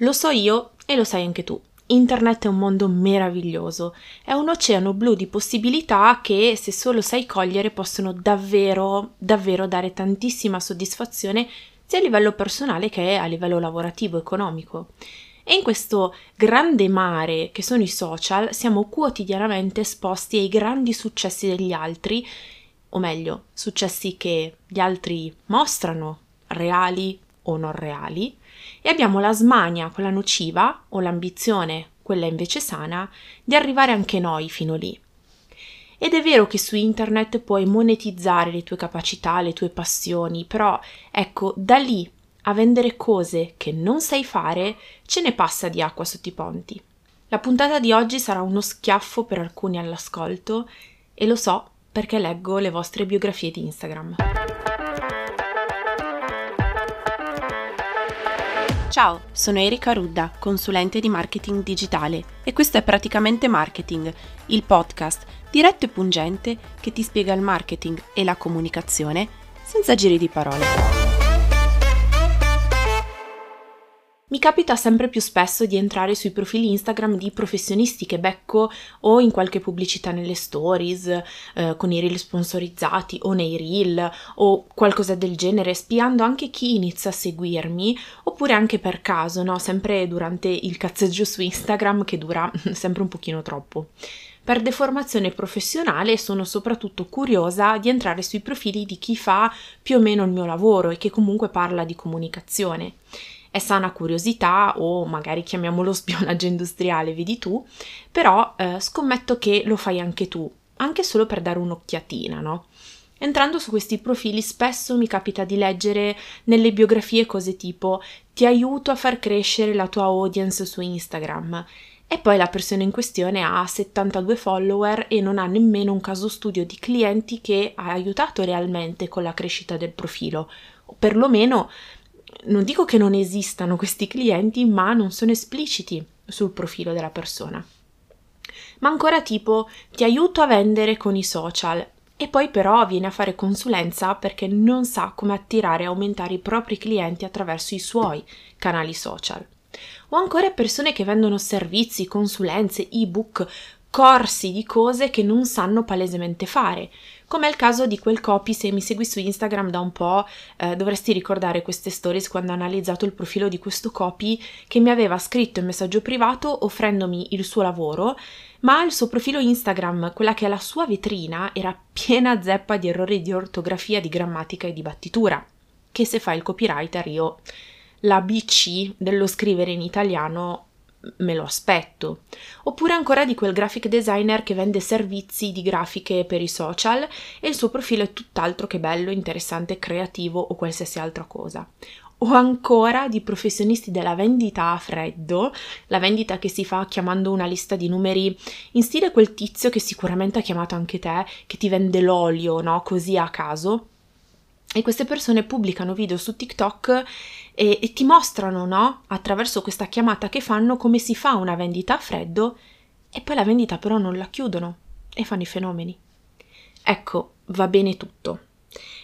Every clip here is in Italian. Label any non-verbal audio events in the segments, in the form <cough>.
Lo so io e lo sai anche tu. Internet è un mondo meraviglioso, è un oceano blu di possibilità che, se solo sai cogliere, possono davvero, davvero dare tantissima soddisfazione sia a livello personale che a livello lavorativo, economico. E in questo grande mare che sono i social siamo quotidianamente esposti ai grandi successi degli altri, o meglio, successi che gli altri mostrano, reali o non reali, e abbiamo la smania, quella nociva, o l'ambizione, quella invece sana, di arrivare anche noi fino lì. Ed è vero che su internet puoi monetizzare le tue capacità, le tue passioni, però ecco, da lì a vendere cose che non sai fare, ce ne passa di acqua sotto i ponti. La puntata di oggi sarà uno schiaffo per alcuni all'ascolto e lo so perché leggo le vostre biografie di Instagram. Ciao, sono Erika Rudda, consulente di marketing digitale e questo è Praticamente Marketing, il podcast diretto e pungente che ti spiega il marketing e la comunicazione senza giri di parole. Mi capita sempre più spesso di entrare sui profili Instagram di professionisti che becco o in qualche pubblicità nelle stories, eh, con i reel sponsorizzati o nei reel o qualcosa del genere, spiando anche chi inizia a seguirmi, oppure anche per caso, no? Sempre durante il cazzeggio su Instagram che dura <laughs> sempre un pochino troppo. Per deformazione professionale sono soprattutto curiosa di entrare sui profili di chi fa più o meno il mio lavoro e che comunque parla di comunicazione è sana curiosità o magari chiamiamolo <laughs> spionaggio industriale, vedi tu, però eh, scommetto che lo fai anche tu, anche solo per dare un'occhiatina, no? Entrando su questi profili spesso mi capita di leggere nelle biografie cose tipo ti aiuto a far crescere la tua audience su Instagram e poi la persona in questione ha 72 follower e non ha nemmeno un caso studio di clienti che ha aiutato realmente con la crescita del profilo, o perlomeno non dico che non esistano questi clienti, ma non sono espliciti sul profilo della persona. Ma ancora tipo ti aiuto a vendere con i social e poi però viene a fare consulenza perché non sa come attirare e aumentare i propri clienti attraverso i suoi canali social. O ancora persone che vendono servizi, consulenze, ebook, corsi di cose che non sanno palesemente fare, come è il caso di quel copy, se mi segui su Instagram da un po', eh, dovresti ricordare queste stories quando ho analizzato il profilo di questo copy che mi aveva scritto in messaggio privato offrendomi il suo lavoro, ma il suo profilo Instagram, quella che è la sua vetrina, era piena zeppa di errori di ortografia, di grammatica e di battitura. Che se fai il copywriter io la BC dello scrivere in italiano me lo aspetto. Oppure ancora di quel graphic designer che vende servizi di grafiche per i social e il suo profilo è tutt'altro che bello, interessante, creativo o qualsiasi altra cosa. O ancora di professionisti della vendita a freddo, la vendita che si fa chiamando una lista di numeri in stile quel tizio che sicuramente ha chiamato anche te, che ti vende l'olio, no? Così a caso. E queste persone pubblicano video su TikTok e, e ti mostrano, no? Attraverso questa chiamata che fanno come si fa una vendita a freddo e poi la vendita però non la chiudono e fanno i fenomeni. Ecco, va bene tutto,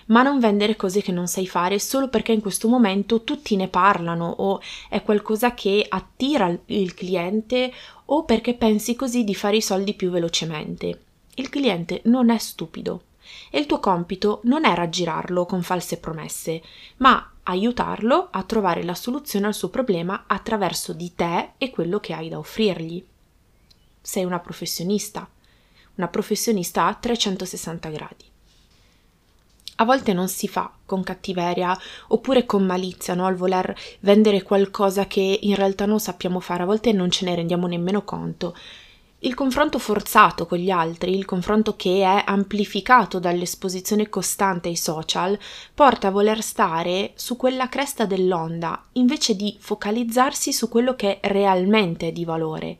ma non vendere cose che non sai fare solo perché in questo momento tutti ne parlano o è qualcosa che attira il cliente o perché pensi così di fare i soldi più velocemente. Il cliente non è stupido e il tuo compito non è raggirarlo con false promesse, ma aiutarlo a trovare la soluzione al suo problema attraverso di te e quello che hai da offrirgli. Sei una professionista, una professionista a 360 gradi. A volte non si fa con cattiveria oppure con malizia, no? Al voler vendere qualcosa che in realtà non sappiamo fare, a volte non ce ne rendiamo nemmeno conto. Il confronto forzato con gli altri, il confronto che è amplificato dall'esposizione costante ai social, porta a voler stare su quella cresta dell'onda invece di focalizzarsi su quello che realmente è di valore.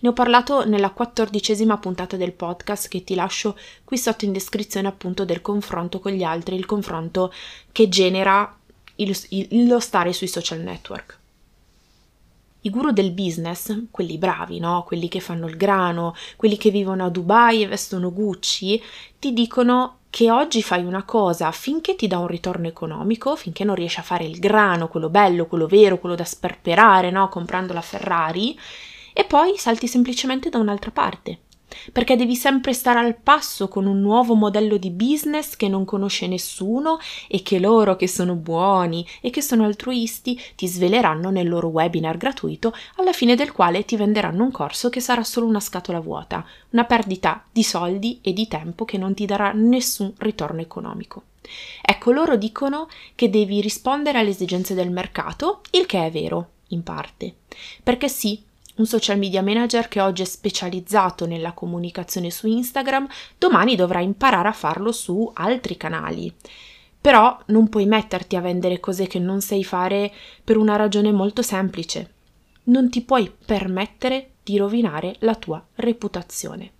Ne ho parlato nella quattordicesima puntata del podcast che ti lascio qui sotto in descrizione appunto del confronto con gli altri, il confronto che genera il, il, lo stare sui social network. I guru del business, quelli bravi, no? Quelli che fanno il grano, quelli che vivono a Dubai e vestono Gucci, ti dicono che oggi fai una cosa finché ti dà un ritorno economico, finché non riesci a fare il grano, quello bello, quello vero, quello da sperperare, no? comprando la Ferrari, e poi salti semplicemente da un'altra parte perché devi sempre stare al passo con un nuovo modello di business che non conosce nessuno e che loro che sono buoni e che sono altruisti ti sveleranno nel loro webinar gratuito alla fine del quale ti venderanno un corso che sarà solo una scatola vuota, una perdita di soldi e di tempo che non ti darà nessun ritorno economico. Ecco, loro dicono che devi rispondere alle esigenze del mercato, il che è vero, in parte. Perché sì, un social media manager che oggi è specializzato nella comunicazione su Instagram, domani dovrà imparare a farlo su altri canali. Però non puoi metterti a vendere cose che non sai fare per una ragione molto semplice. Non ti puoi permettere di rovinare la tua reputazione.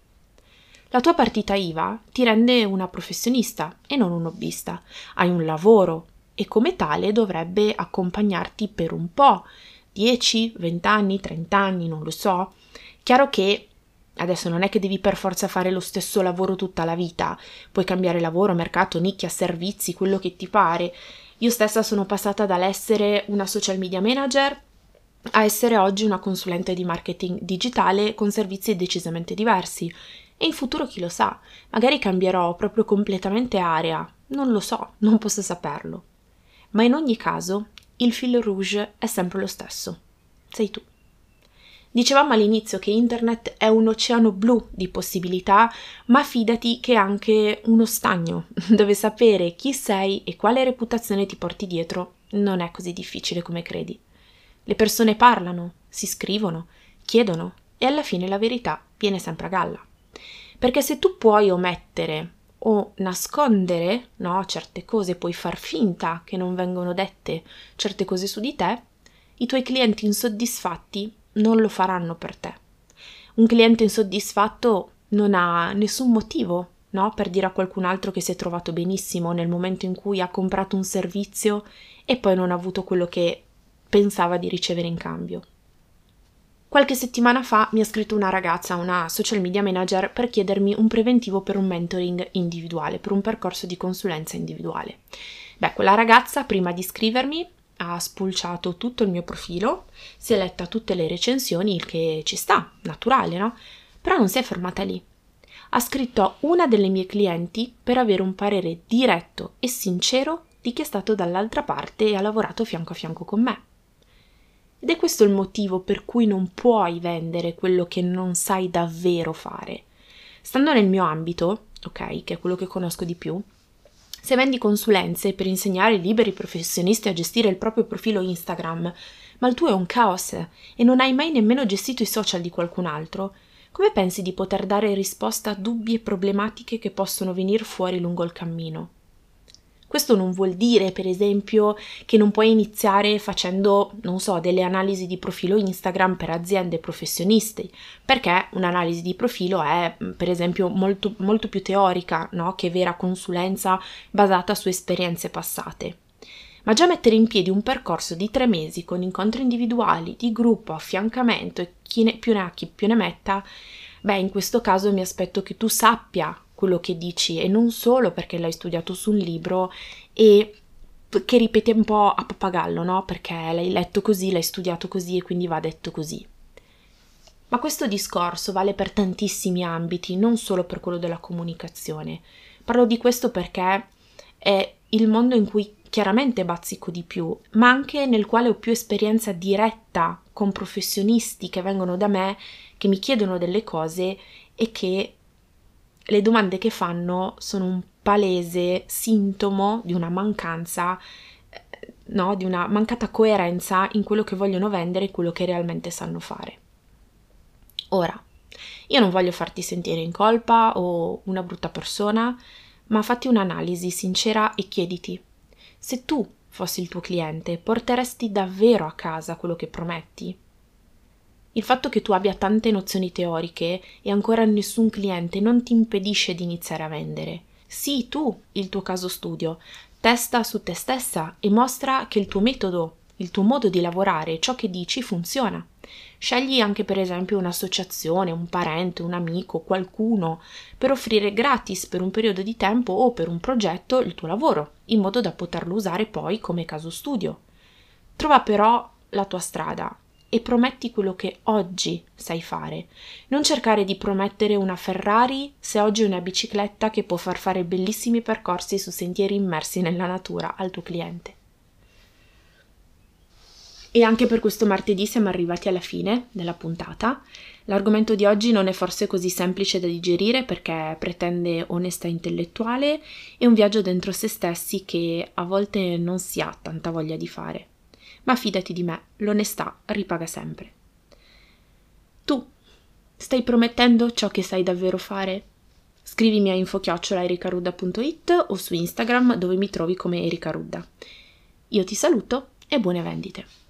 La tua partita IVA ti rende una professionista e non un hobbista. Hai un lavoro e come tale dovrebbe accompagnarti per un po' 10, 20 anni, 30 anni, non lo so. Chiaro che adesso non è che devi per forza fare lo stesso lavoro tutta la vita, puoi cambiare lavoro, mercato, nicchia, servizi, quello che ti pare. Io stessa sono passata dall'essere una social media manager a essere oggi una consulente di marketing digitale con servizi decisamente diversi. E in futuro chi lo sa, magari cambierò proprio completamente area, non lo so, non posso saperlo. Ma in ogni caso il fil rouge è sempre lo stesso. Sei tu. Dicevamo all'inizio che internet è un oceano blu di possibilità, ma fidati che è anche uno stagno, <laughs> dove sapere chi sei e quale reputazione ti porti dietro non è così difficile come credi. Le persone parlano, si scrivono, chiedono e alla fine la verità viene sempre a galla. Perché se tu puoi omettere o nascondere no, certe cose, puoi far finta che non vengono dette certe cose su di te, i tuoi clienti insoddisfatti non lo faranno per te. Un cliente insoddisfatto non ha nessun motivo no, per dire a qualcun altro che si è trovato benissimo nel momento in cui ha comprato un servizio e poi non ha avuto quello che pensava di ricevere in cambio. Qualche settimana fa mi ha scritto una ragazza, una social media manager, per chiedermi un preventivo per un mentoring individuale, per un percorso di consulenza individuale. Beh, quella ragazza, prima di scrivermi, ha spulciato tutto il mio profilo, si è letta tutte le recensioni, il che ci sta, naturale, no? Però non si è fermata lì. Ha scritto a una delle mie clienti per avere un parere diretto e sincero di chi è stato dall'altra parte e ha lavorato fianco a fianco con me. Ed è questo il motivo per cui non puoi vendere quello che non sai davvero fare. Stando nel mio ambito, ok, che è quello che conosco di più, se vendi consulenze per insegnare liberi professionisti a gestire il proprio profilo Instagram, ma il tuo è un caos e non hai mai nemmeno gestito i social di qualcun altro, come pensi di poter dare risposta a dubbi e problematiche che possono venire fuori lungo il cammino? Questo non vuol dire, per esempio, che non puoi iniziare facendo, non so, delle analisi di profilo Instagram per aziende professionisti, perché un'analisi di profilo è, per esempio, molto, molto più teorica no? che vera consulenza basata su esperienze passate. Ma già mettere in piedi un percorso di tre mesi con incontri individuali, di gruppo, affiancamento e chi ne, più ne ha chi più ne metta, beh, in questo caso mi aspetto che tu sappia quello che dici e non solo perché l'hai studiato su un libro e che ripete un po' a pappagallo, no? Perché l'hai letto così, l'hai studiato così e quindi va detto così. Ma questo discorso vale per tantissimi ambiti, non solo per quello della comunicazione. Parlo di questo perché è il mondo in cui chiaramente bazzico di più, ma anche nel quale ho più esperienza diretta con professionisti che vengono da me, che mi chiedono delle cose e che le domande che fanno sono un palese sintomo di una mancanza, eh, no, di una mancata coerenza in quello che vogliono vendere e quello che realmente sanno fare. Ora, io non voglio farti sentire in colpa o una brutta persona, ma fatti un'analisi sincera e chiediti se tu fossi il tuo cliente, porteresti davvero a casa quello che prometti? Il fatto che tu abbia tante nozioni teoriche e ancora nessun cliente non ti impedisce di iniziare a vendere. Sii tu il tuo caso studio, testa su te stessa e mostra che il tuo metodo, il tuo modo di lavorare, ciò che dici funziona Scegli anche per esempio un'associazione, un parente, un amico, qualcuno per offrire gratis per un periodo di tempo o per un progetto il tuo lavoro, in modo da poterlo usare poi come caso studio. Trova però la tua strada e prometti quello che oggi sai fare. Non cercare di promettere una Ferrari se oggi è una bicicletta che può far fare bellissimi percorsi su sentieri immersi nella natura al tuo cliente. E anche per questo martedì siamo arrivati alla fine della puntata. L'argomento di oggi non è forse così semplice da digerire perché pretende onestà intellettuale e un viaggio dentro se stessi che a volte non si ha tanta voglia di fare. Ma fidati di me, l'onestà ripaga sempre. Tu stai promettendo ciò che sai davvero fare? Scrivimi a info-ericarudda.it o su Instagram dove mi trovi come Erika Rudda. Io ti saluto e buone vendite.